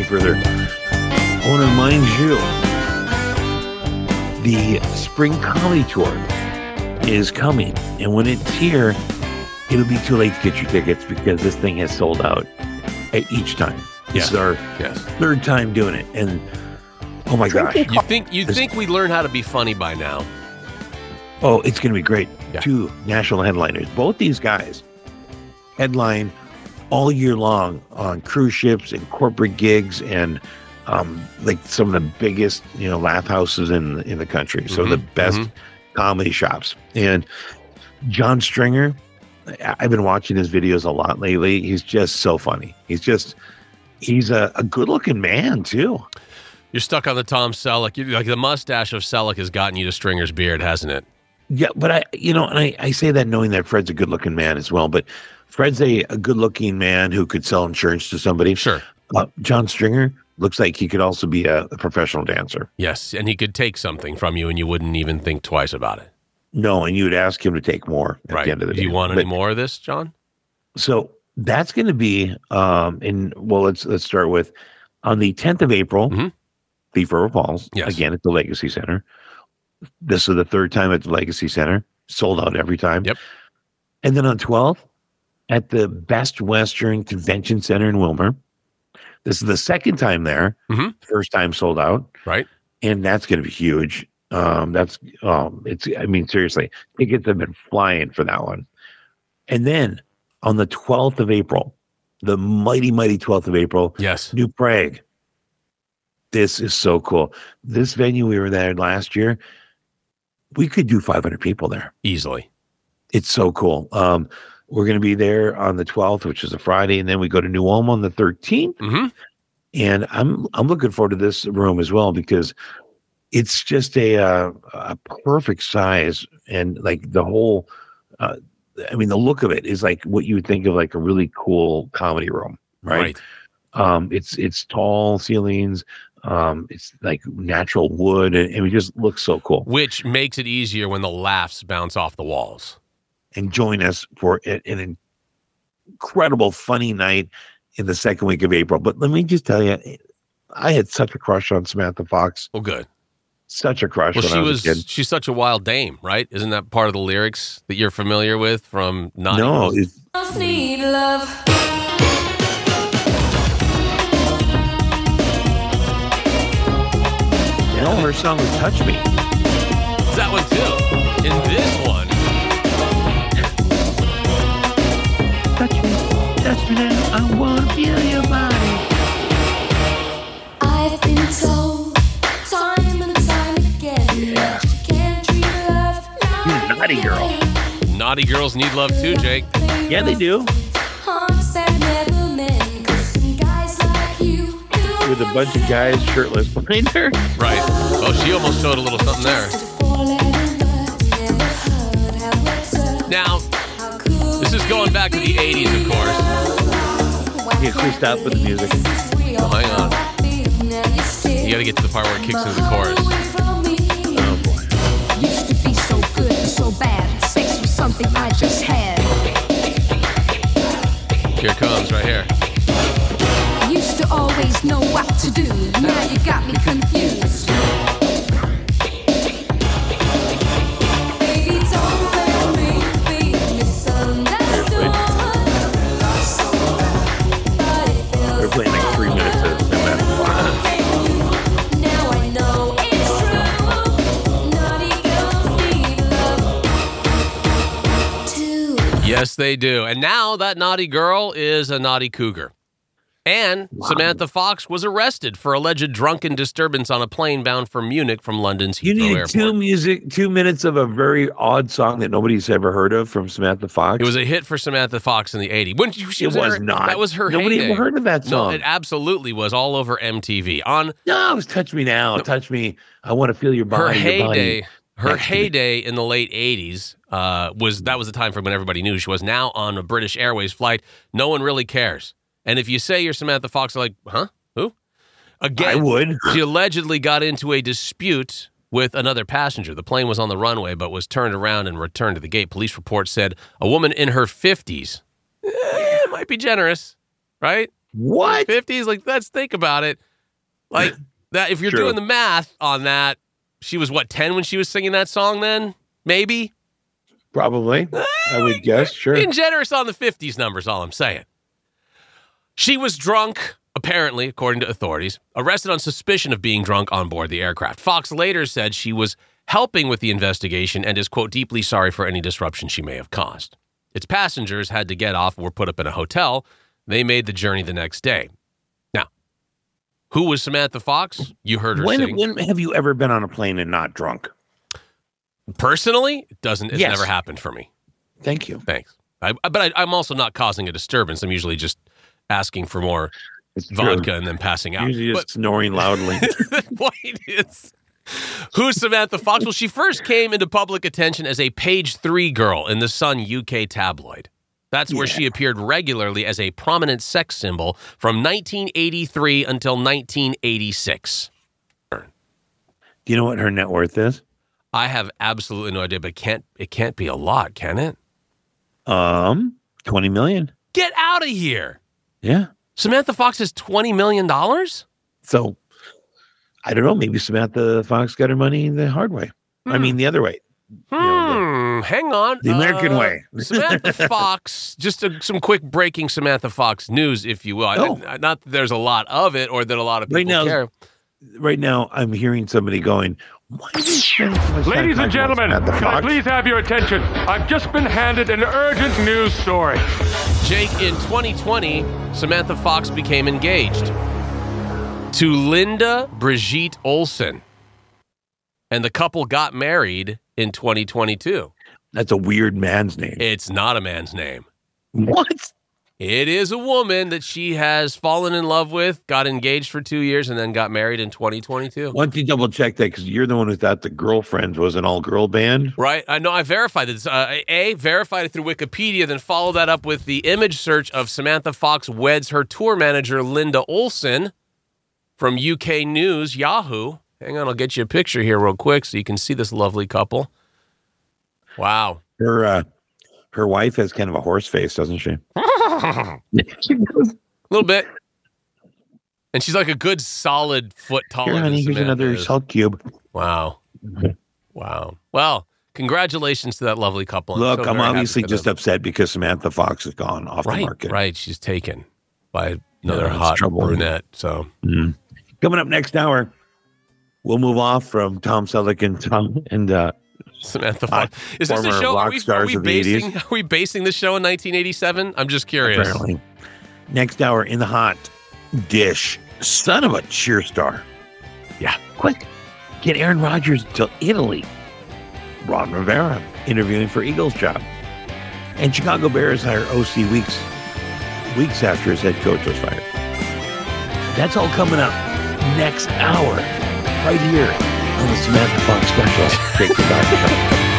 any further, I want to remind you the spring comedy tour is coming. And when it's here, it'll be too late to get your tickets because this thing has sold out at each time. This is our Yes. third time doing it. And oh my gosh. You think you think we learn how to be funny by now? Oh, it's going to be great. Yeah. Two national headliners. Both these guys headline all year long on cruise ships and corporate gigs and um, like some of the biggest, you know, laugh houses in in the country. So the Mhm, best mhm. comedy shops. And John Stringer, I've been watching his videos a lot lately. He's just so funny. He's just he's a, a good looking man too. You're stuck on the Tom Selleck. You like the mustache of Selleck has gotten you to Stringer's beard, hasn't it? Yeah, but I, you know, and I, I say that knowing that Fred's a good looking man as well. But Fred's a, a good looking man who could sell insurance to somebody. Sure. Uh, John Stringer looks like he could also be a, a professional dancer. Yes, and he could take something from you, and you wouldn't even think twice about it. No, and you would ask him to take more at right? the end of the Do day. you want But- any more of this, John? So that's going to be, um, in well, let's let's start with on the 10th of April, Mhm. Thief River Falls Yes. again at the Legacy Center. This is the third time at the Legacy Center, sold out every time. Yep. And then on 12th at the Best Western Convention Center in Willmar. This is the second time there. Mhm. First time sold out, Right. and that's going to be huge. Um, that's um, it's. I mean, seriously, tickets have been flying for that one. And then on the 12th of April, the mighty, mighty 12th of April, Yes. New Prague. This is so cool. This venue we were there last year, we could do 500 people there. Easily. It's so cool. Um, we're going to be there on the 12th, which is a Friday, and then we go to New Ulm on the 13th. hmm And I'm I'm looking forward to this room as well because it's just a uh, a perfect size and like the whole. Uh, I mean, the look of it is like what you would think of like a really cool comedy room, right? Um, it's it's tall ceilings. Um, it's like natural wood, and, and it just looks so cool. Which makes it easier when the laughs bounce off the walls. And join us for an incredible, funny night in the second week of April. But let me just tell you, I had such a crush on Samantha Fox. Oh, good. Such a crush Well, when she I was was, a kid. she's such a wild dame, right? Isn't that part of the lyrics that you're familiar with from Naughty No, Girls? it's, Girls need love. you know, her song was "Touch Me." It's that one too. In this one, touch me now. I wanna feel your body. I've been told time and time again that you can't treat love You're naughty girl. Naughty Girls Need Love too, Jake. Yeah, they do. Hearts that never mend, 'cause some guys like you do With a bunch of guys shirtless behind her. Right. Oh, she almost showed a little something there. Now, this is going back to the 80s, of course. Yeah, please stop with the music. Oh, hang on. You gotta get to the part where it kicks into the chorus. Oh boy. Used to be so good, so bad. Sex was something I just had. Here it comes, right here. Used to always know what to do. Now you got me confused. Yes, they do. And now that naughty girl is a naughty cougar. And Samantha Fox was arrested for alleged drunken disturbance on a plane bound for Munich from London's Heathrow You needed Airport. two music, two minutes of a very odd song that nobody's ever heard of from Samantha Fox. It was a hit for Samantha Fox in the 80s. When she, she It was, was her- not. That was her Nobody heyday. ever heard of that No, song. it absolutely was all over MTV. On no, it was "Touch Me Now." Touch me. I want to feel your body. her your body. Her heyday in the late 80s uh, was that was the time from when everybody knew she was. Now on a British Airways flight, no one really cares. And if you say you're Samantha Fox, they're like, huh? Who? Again, I would. she allegedly got into a dispute with another passenger. The plane was on the runway but was turned around and returned to the gate. Police report said a woman in her 50s, eh, might be generous, right? What? 50s. Like, let's think about it. Like that. If you're True. doing the math on that, she was what 10 when she was singing that song. Then maybe Probably. I would guess. Sure. being generous on the 50s numbers. All I'm saying. She was drunk. Apparently, according to authorities, arrested on suspicion of being drunk on board the aircraft. Fox later said she was helping with the investigation and is, quote, deeply sorry for any disruption she may have caused. Its passengers had to get off and were put up in a hotel. They made the journey the next day. Who was Samantha Fox? You heard her When, sing. when have you ever been on a plane and not drunk? Personally, it doesn't. It's Yes. never happened for me. Thank you. Thanks. I, but I, I'm also not causing a disturbance. I'm usually just asking for more It's true. vodka and then passing out. Usually But just snoring loudly. the point is, who's Samantha Fox? Well, she first came into public attention as a page three girl in the Sun UK tabloid. That's where Yeah. she appeared regularly as a prominent sex symbol from 1983 until 1986. Do you know what her net worth is? I have absolutely no idea, but can't it can't be a lot, can it? Um, 20 million. Get out of here. Yeah. Samantha Fox has 20 million dollars? So I don't know. Maybe Samantha Fox got her money the hard way. I mean, the other way. Hmm, know, hang on. The American Uh, way. Samantha Fox, just a, some quick breaking Samantha Fox news, if you will. Oh. I- not that there's a lot of it or that a lot of people Right now, care. Right now, I'm hearing somebody going, why do you spend so much time Ladies and gentlemen, Samantha can I please have your attention? I've just been handed an urgent news story. Jake, in 2020, Samantha Fox became engaged to Linda Birgitte Olsen. And the couple got married in 2022. That's a weird man's name. It's not a man's name. what? It is a woman that she has fallen in love with, got engaged for two years, and then got married in 2022. Why don't you double check that? Because you're the one who thought the Girlfriends was an all girl band. Right. I know I verified this. Uh, a, verified it through Wikipedia, then followed that up with the image search of Samantha Fox weds her tour manager, Linda Olsen, from UK News, Yahoo. Hang on, I'll get you a picture here real quick so you can see this lovely couple. Wow. Her uh, her wife has kind of a horse face, doesn't she? A little bit. And she's like a good solid foot taller Here, than honey, here's another is. salt cube. Wow. Wow. Well, congratulations to that lovely couple. Look, so I'm obviously just them. upset because Samantha Fox is gone off the market. right. She's taken by another that's hot trouble. brunette. So Mm. Coming up next hour, we'll move off from Tom Selleck and Tom and uh, Samantha Fox. Is this a show? Are we, are we basing? Are we basing the show in 1987? I'm just curious. apparently next hour in the hot dish. Son of a cheer star. Yeah. Quick, get Aaron Rodgers to Italy. Ron Rivera interviewing for Eagles job. And Chicago Bears hire OC weeks weeks after his head coach was fired. That's all coming up next hour, right here on the Samantha Fox special. Take the Dr.